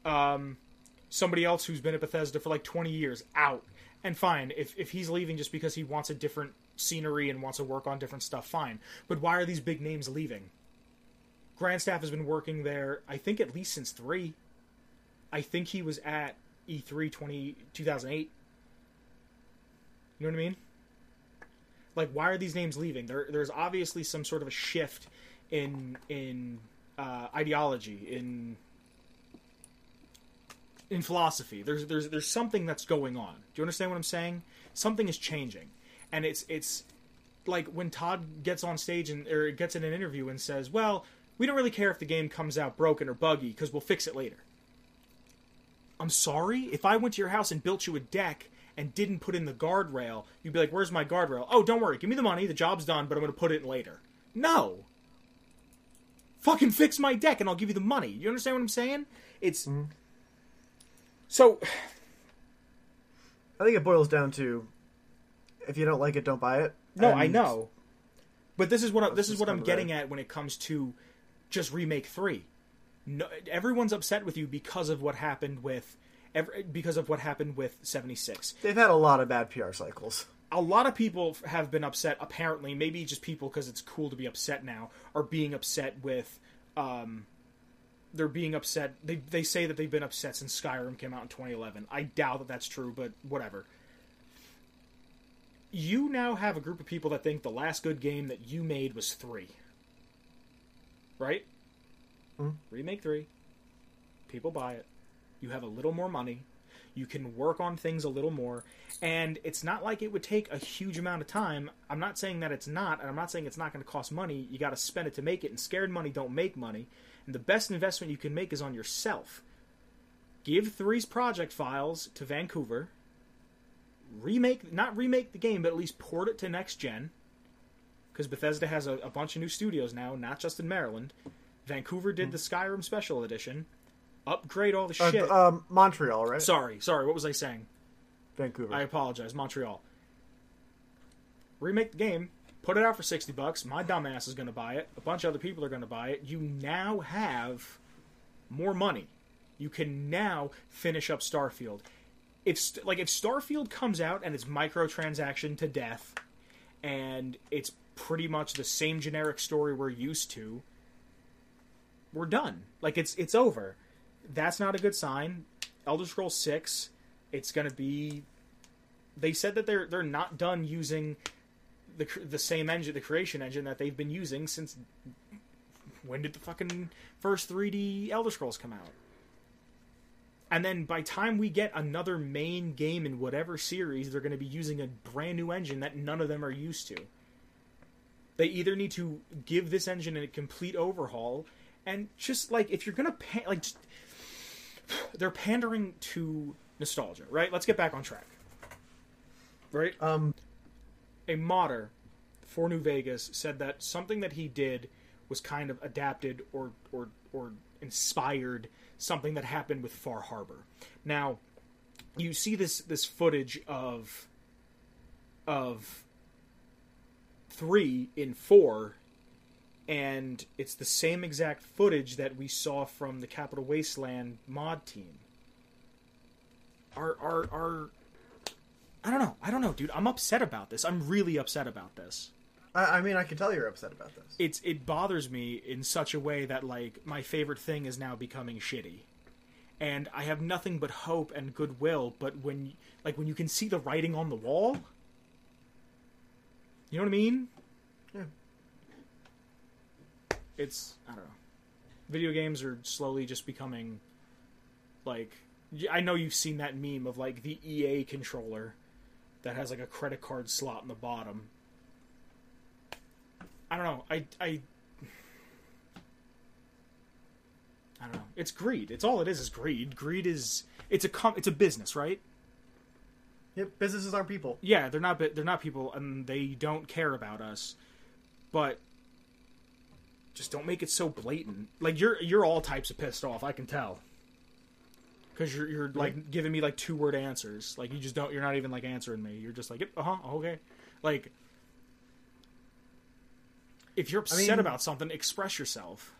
Um, somebody else who's been at Bethesda for like 20 years out. And fine, if, if he's leaving just because he wants a different scenery and wants to work on different stuff, fine. But why are these big names leaving? Grandstaff has been working there, I think, at least since 3. I think he was at E E3 20, 2008. You know what I mean? Like, why are these names leaving? There, there's obviously some sort of a shift in in uh, ideology, in in philosophy. There's there's there's something that's going on. Do you understand what I'm saying? Something is changing, and it's it's like when Todd gets on stage and or gets in an interview and says, "Well, we don't really care if the game comes out broken or buggy because we'll fix it later." I'm sorry. If I went to your house and built you a deck and didn't put in the guardrail, you'd be like, "Where's my guardrail?" Oh, don't worry. Give me the money. The job's done, but I'm going to put it in later. No. Fucking fix my deck and I'll give you the money. You understand what I'm saying? It's mm-hmm. So I think it boils down to if you don't like it, don't buy it. No, I know. But this is what I, this is what I'm getting at when it comes to just remake three. No, everyone's upset with you because of what happened with ev- because of what happened with 76. They've had a lot of bad PR cycles. A lot of people have been upset. Apparently, maybe just people because it's cool to be upset now are being upset with. Um, they're being upset. They they say that they've been upset since Skyrim came out in 2011. I doubt that that's true, but whatever. You now have a group of people that think the last good game that you made was three. Right? Mm. Remake three. People buy it. You have a little more money. You can work on things a little more. And it's not like it would take a huge amount of time. I'm not saying that it's not, and I'm not saying it's not going to cost money. You got to spend it to make it, and scared money don't make money. And the best investment you can make is on yourself. Give Three's project files to Vancouver. Remake, not remake the game, but at least port it to next gen. Because Bethesda has a, a bunch of new studios now, not just in Maryland. Vancouver did the Skyrim Special Edition. Upgrade all the Uh, shit. um, Montreal, right? sorry, sorry. What was I saying? Vancouver. I apologize. Montreal. Remake the game. Put it out for sixty bucks. My dumbass is going to buy it. A bunch of other people are going to buy it. You now have more money. You can now finish up Starfield. If like if Starfield comes out and it's microtransaction to death, and it's pretty much the same generic story we're used to, we're done. Like it's it's over. That's not a good sign. Elder Scrolls Six, it's going to be. They said that they're they're not done using the the same engine, the creation engine that they've been using since. When did the fucking first 3D Elder Scrolls come out? And then by time we get another main game in whatever series, they're going to be using a brand new engine that none of them are used to. They either need to give this engine a complete overhaul, and just like if you're going to pan- like, just, (sighs) they're pandering to nostalgia, right? Let's get back on track, right? um, a modder for New Vegas said that something that he did was kind of adapted or or or inspired something that happened with Far Harbor. Now, you see this this footage of of three in four, and it's the same exact footage that we saw from the Capital Wasteland mod team. Are are are I don't know. I don't know, dude. I'm upset about this. I'm really upset about this. I, I mean, I can tell you're upset about this. It's it bothers me in such a way that like my favorite thing is now becoming shitty. And I have nothing but hope and goodwill, but when like when you can see the writing on the wall, you know what I mean? Yeah. It's I don't know. Video games are slowly just becoming like I know you've seen that meme of like the EA controller that has like a credit card slot in the bottom. I don't know. I I I don't know. It's greed. It's all it is is greed. Greed is it's a com- it's a business, right? Yep, businesses aren't people. Yeah, they're not they're not people and they don't care about us. But just don't make it so blatant. Like you're you're all types of pissed off, I can tell. Cuz you're you're like giving me like two word answers. Like you just don't you're not even like answering me. You're just like, "Yep, uh-huh, okay." Like if you're upset mean- about something, express yourself.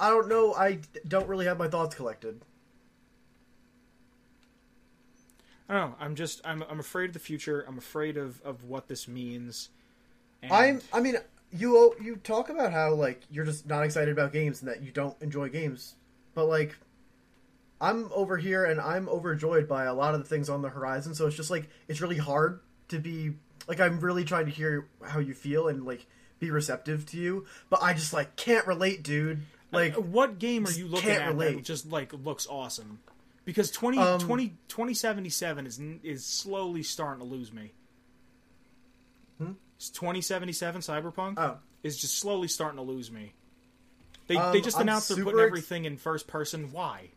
I don't know. I don't really have my thoughts collected. I don't know. I'm just I'm I'm afraid of the future. I'm afraid of of what this means. And I'm. I mean, you you talk about how like you're just not excited about games and that you don't enjoy games, but like, I'm over here and I'm overjoyed by a lot of the things on the horizon. So it's just like it's really hard to be like I'm really trying to hear how you feel and like be receptive to you, but I just like can't relate, dude. Like what game are you looking can't at that relate. just like looks awesome? Because 20, Um, 20 2077 is is slowly starting to lose me. Hmm? It's 2077 Cyberpunk oh, is just slowly starting to lose me. They Um, they just I'm announced they're putting ex- everything in first person. Why?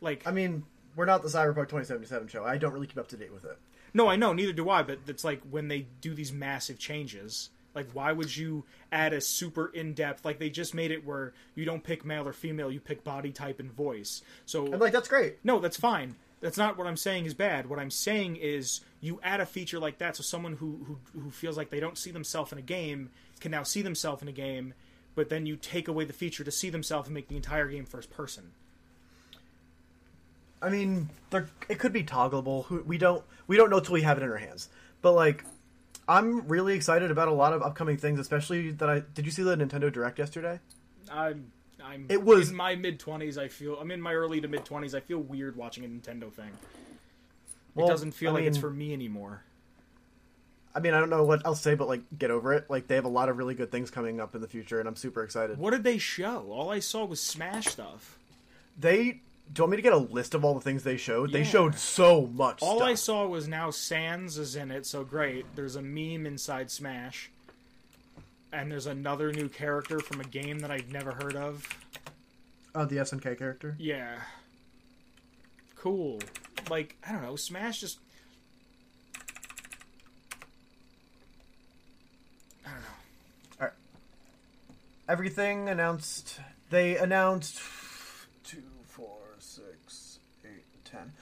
Like I mean, we're not the Cyberpunk 2077 show. I don't really keep up to date with it. no, I know, neither do I. But it's like when they do these massive changes. Like, why would you add a super in depth? Like, they just made it where you don't pick male or female, you pick body type and voice. So And like that's great. No, that's fine. That's not what I'm saying is bad. What I'm saying is you add a feature like that so someone who who, who feels like they don't see themselves in a game can now see themselves in a game, but then you take away the feature to see themselves and make the entire game first person. I mean, there it could be toggleable. We don't we don't know till we have it in our hands. But like, I'm really excited about a lot of upcoming things, especially that I did. You see the Nintendo Direct yesterday? I'm I'm It was- in my mid twenties. I feel I'm in my early to mid twenties. I feel weird watching a Nintendo thing. Well, it doesn't feel I like it's for me anymore. I mean, I don't know what I'll say, but like, get over it. Like, they have a lot of really good things coming up in the future, and I'm super excited. What did they show? All I saw was Smash stuff. They do you want me to get a list of all the things they showed? They showed so much. All stuff. I saw was now Sans is in it, so great. There's a meme inside Smash. And there's another new character from a game that I've never heard of. uh, the SNK character. Yeah. Cool. Like, I don't know, Smash just I don't know. All right. Everything announced. They announced two, four, six, eight, ten.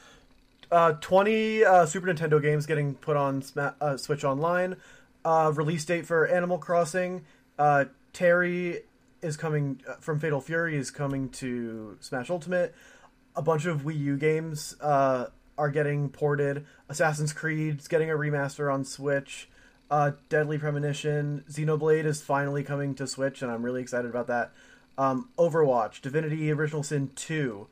Uh, 20 uh, Super Nintendo games getting put on Sma- uh, Switch Online. Uh, release date for Animal Crossing. Uh, Terry is coming uh, from Fatal Fury is coming to Smash Ultimate. A bunch of Wii U games uh, are getting ported. Assassin's Creed's getting a remaster on Switch. Uh, Deadly Premonition, Xenoblade is finally coming to Switch, and I'm really excited about that. Um, Overwatch, Divinity Original Sin 2,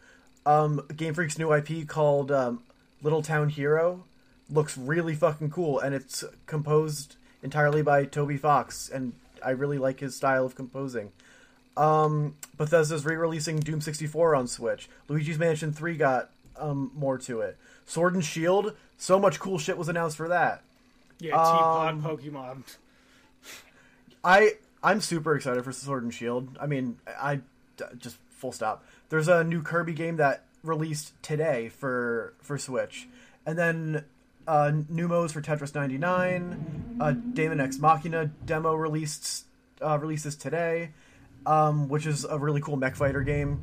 um, Game Freak's new IP called um, Little Town Hero looks really fucking cool, and it's composed entirely by Toby Fox, and I really like his style of composing. Um, Bethesda's re-releasing Doom 64 on Switch. Luigi's Mansion 3 got um, more to it. Sword and Shield, so much cool shit was announced for that. Yeah, Teapot Um, Pokemon. I I'm super excited for Sword and Shield. I mean, I just full stop. There's a new Kirby game that released today for for Switch, and then uh, new modes for Tetris 99. Uh, Daemon X Machina demo released uh, releases today, um, which is a really cool mech fighter game.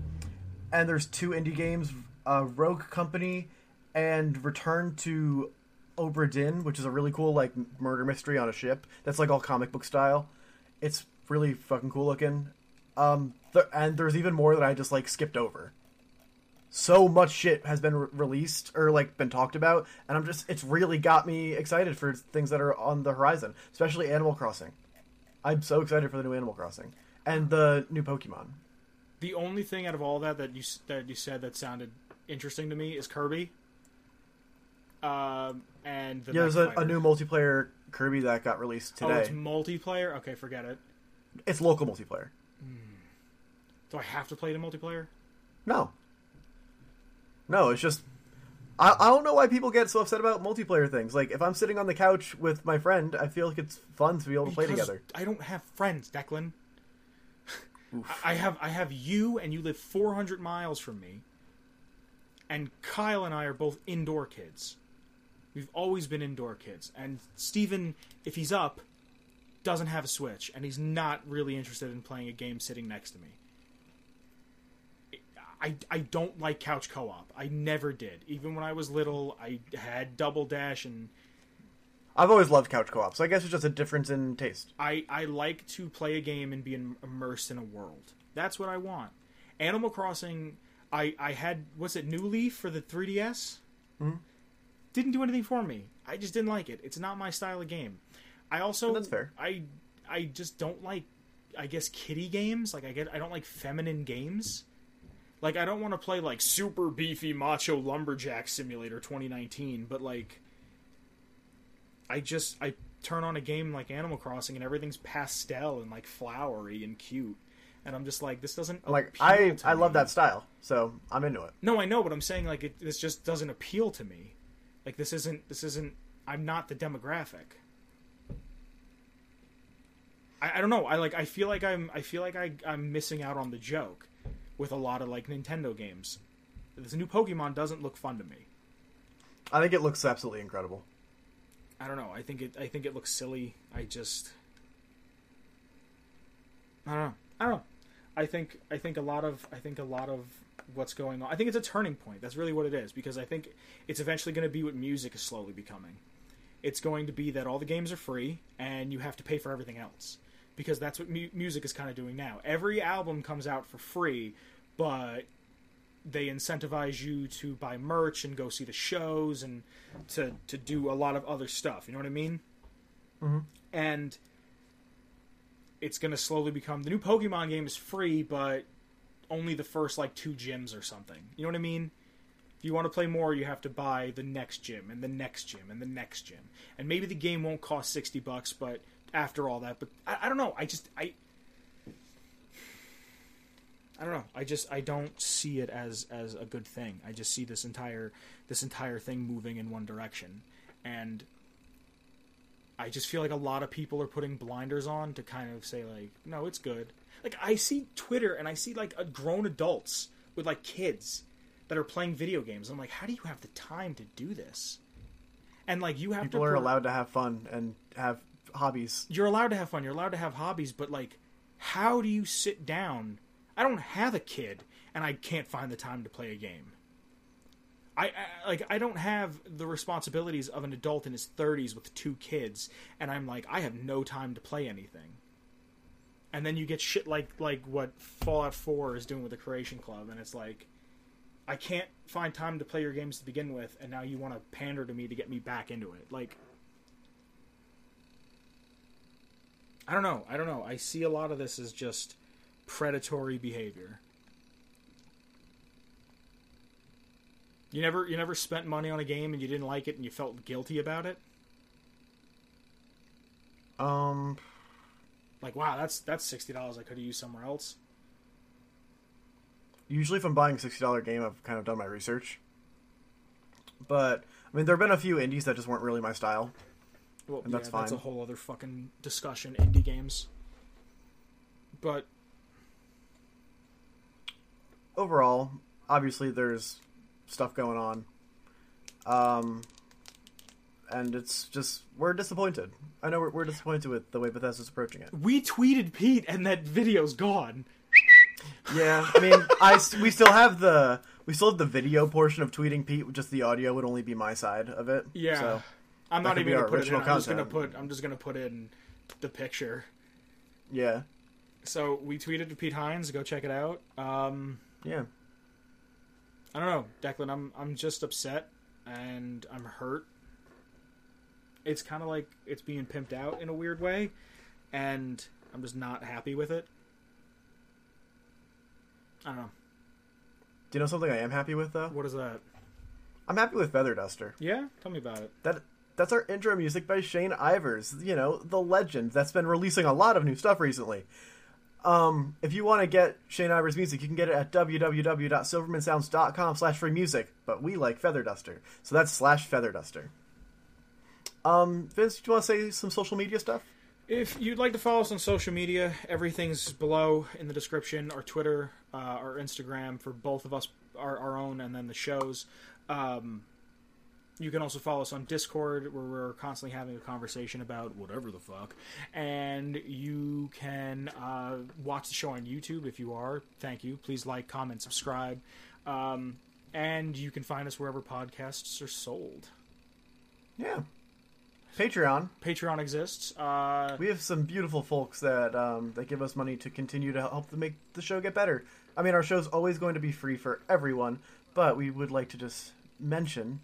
And there's two indie games, uh, Rogue Company and Return to Obra Dinn, which is a really cool like murder mystery on a ship that's like all comic book style. It's really fucking cool looking. Um, th- and there's even more that I just like skipped over. So much shit has been re- released or like been talked about, and I'm just it's really got me excited for things that are on the horizon, especially Animal Crossing. I'm so excited for the new Animal Crossing and the new Pokemon. The only thing out of all that that you that you said that sounded interesting to me is Kirby. Um, and the yeah, there's a, a new multiplayer Kirby that got released today. Oh, it's multiplayer. Okay, forget it. it's local multiplayer. Do I have to play the multiplayer? No. No, it's just I, I don't know why people get so upset about multiplayer things. Like if I'm sitting on the couch with my friend, I feel like it's fun to be able to play together. I don't have friends, Declan. I have I have you, and you live 400 miles from me. And Kyle and I are both indoor kids. We've always been indoor kids. And Steven, if he's up, doesn't have a Switch, and he's not really interested in playing a game sitting next to me. I, I don't like couch co-op. I never did. Even when I was little, I had Double Dash and I've always loved couch co-op, so I guess it's just a difference in taste. I, I like to play a game and be im- immersed in a world. That's what I want. Animal Crossing, I, I had, was it, New Leaf for the 3DS? Mhm. Didn't do anything for me. I just didn't like it. It's not my style of game. I also, That's fair. I, I just don't like, I guess, kitty games. Like, I get, I don't like feminine games. Like, I don't want to play, like, super beefy macho lumberjack simulator 2019, but, like, I just I turn on a game like Animal Crossing and everything's pastel and like flowery and cute, and I'm just like this doesn't Like I I me. love that style, so I'm into it. No, I know, but I'm saying like it, this just doesn't appeal to me. Like this isn't this isn't I'm not the demographic. I, I don't know. I like. I feel like I'm. I feel like I, I'm missing out on the joke with a lot of like Nintendo games. This new Pokemon doesn't look fun to me. I think it looks absolutely incredible. I don't know. I think it. I think it looks silly. I just. I don't know. I don't know. I think. I think a lot of. I think a lot of what's going on. I think it's a turning point. That's really what it is because I think it's eventually going to be what music is slowly becoming. It's going to be that all the games are free and you have to pay for everything else because that's what mu- music is kind of doing now. Every album comes out for free, but they incentivize you to buy merch and go see the shows and to to do a lot of other stuff. You know what I mean? Mm-hmm. And it's going to slowly become the new Pokemon game is free, but only the first like two gyms or something. You know what I mean? If you want to play more, you have to buy the next gym and the next gym and the next gym. And maybe the game won't cost sixty bucks, but after all that, but I, I don't know. I just I I don't know. I just I don't see it as as a good thing. I just see this entire this entire thing moving in one direction, and I just feel like a lot of people are putting blinders on to kind of say like, no, it's good. Like I see Twitter and I see like a grown adults with like kids that are playing video games. I'm like, how do you have the time to do this? And like you have People to are allowed to have fun and have hobbies. you're allowed to have fun. You're allowed to have hobbies, but like, how do you sit down? I don't have a kid, and I can't find the time to play a game. I, I like I don't have the responsibilities of an adult in his 30s with two kids, and I'm like I have no time to play anything. And then you get shit like like what Fallout 4 is doing with the Creation Club, and it's like I can't find time to play your games to begin with, and now you want to pander to me to get me back into it. Like I don't know. I don't know. I see a lot of this as just predatory behavior. You never you never spent money on a game and you didn't like it and you felt guilty about it? Um, Like, wow, that's that's $60 I could have used somewhere else. usually if I'm buying a sixty dollar game, I've kind of done my research. But I mean, there have been a few indies that just weren't really my style. Well, And that's yeah, that's a whole other fucking discussion indie games. But Overall, obviously, there's stuff going on. Um, and it's just we're disappointed. I know we're, we're disappointed with the way Bethesda's approaching it. we tweeted Pete and that video's gone. Yeah, I mean, I we still have the we still have the video portion of tweeting Pete. Just the audio would only be my side of it. Yeah. So I'm not even gonna put it in. I'm just gonna put I'm just gonna put in the picture. yeah, So we tweeted to Pete Hines. Go check it out. Um, yeah. I don't know, Declan. I'm I'm just upset and I'm hurt. It's kind of like it's being pimped out in a weird way, and I'm just not happy with it. I don't know. Do you know something I am happy with though? What is that? I'm happy with Feather Duster. Yeah, tell me about it. That that's our intro music by Shane Ivers. You know, the legend that's been releasing a lot of new stuff recently. Um, if you want to get Shane Ivers music, you can get it at www.silvermansounds.com slash free music. But we like Feather Duster, so that's slash Feather Duster. Um, Vince, do you want to say some social media stuff? If you'd like to follow us on social media, everything's below in the description. Our Twitter, uh, our Instagram for both of us, our, our own, and then the shows. Um, you can also follow us on Discord, where we're constantly having a conversation about whatever the fuck. And you can uh, watch the show on YouTube if you are. Thank you. Please like, comment, subscribe. Um, and you can find us wherever podcasts are sold. Yeah. Patreon. Patreon exists. Uh, We have some beautiful folks that um, that give us money to continue to help to make the show get better. I mean, our show's always going to be free for everyone, but we would like to just mention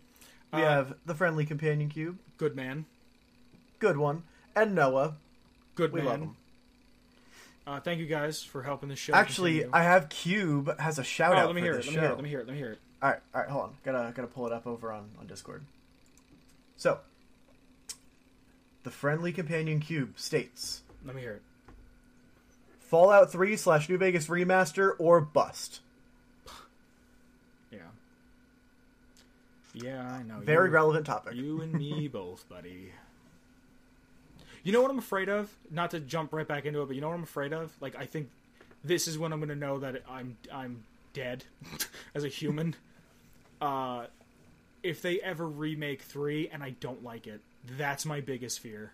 we Uh, have the friendly companion cube, good man. good one, and Noah. Good We man. love him. Uh, thank you guys for helping the show. Actually, continue. I have Cube has a shout oh, out let me for hear this it. Let show. me hear it. Let me hear it. Let me hear it. All right, all right, hold on. Gotta gotta pull it up over on on Discord. So, the friendly companion cube states Let me hear it. Fallout 3 slash New Vegas remaster or bust. Yeah. Yeah, I know. Very you, relevant topic. You and me (laughs) both, buddy. You know what I'm afraid of? Not to jump right back into it, but you know what I'm afraid of? Like I think this is when I'm going to know that I'm I'm dead (laughs) as a human. (laughs) uh if they ever remake 3 and I don't like it, that's my biggest fear.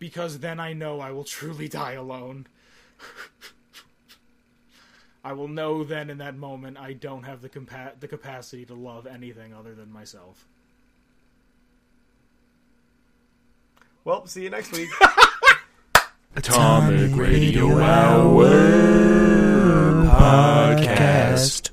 Because then I know I will truly die alone. I will know then in that moment I don't have the compa- the capacity to love anything other than myself. Well, see you next week. (laughs) Atomic Radio Hour Podcast.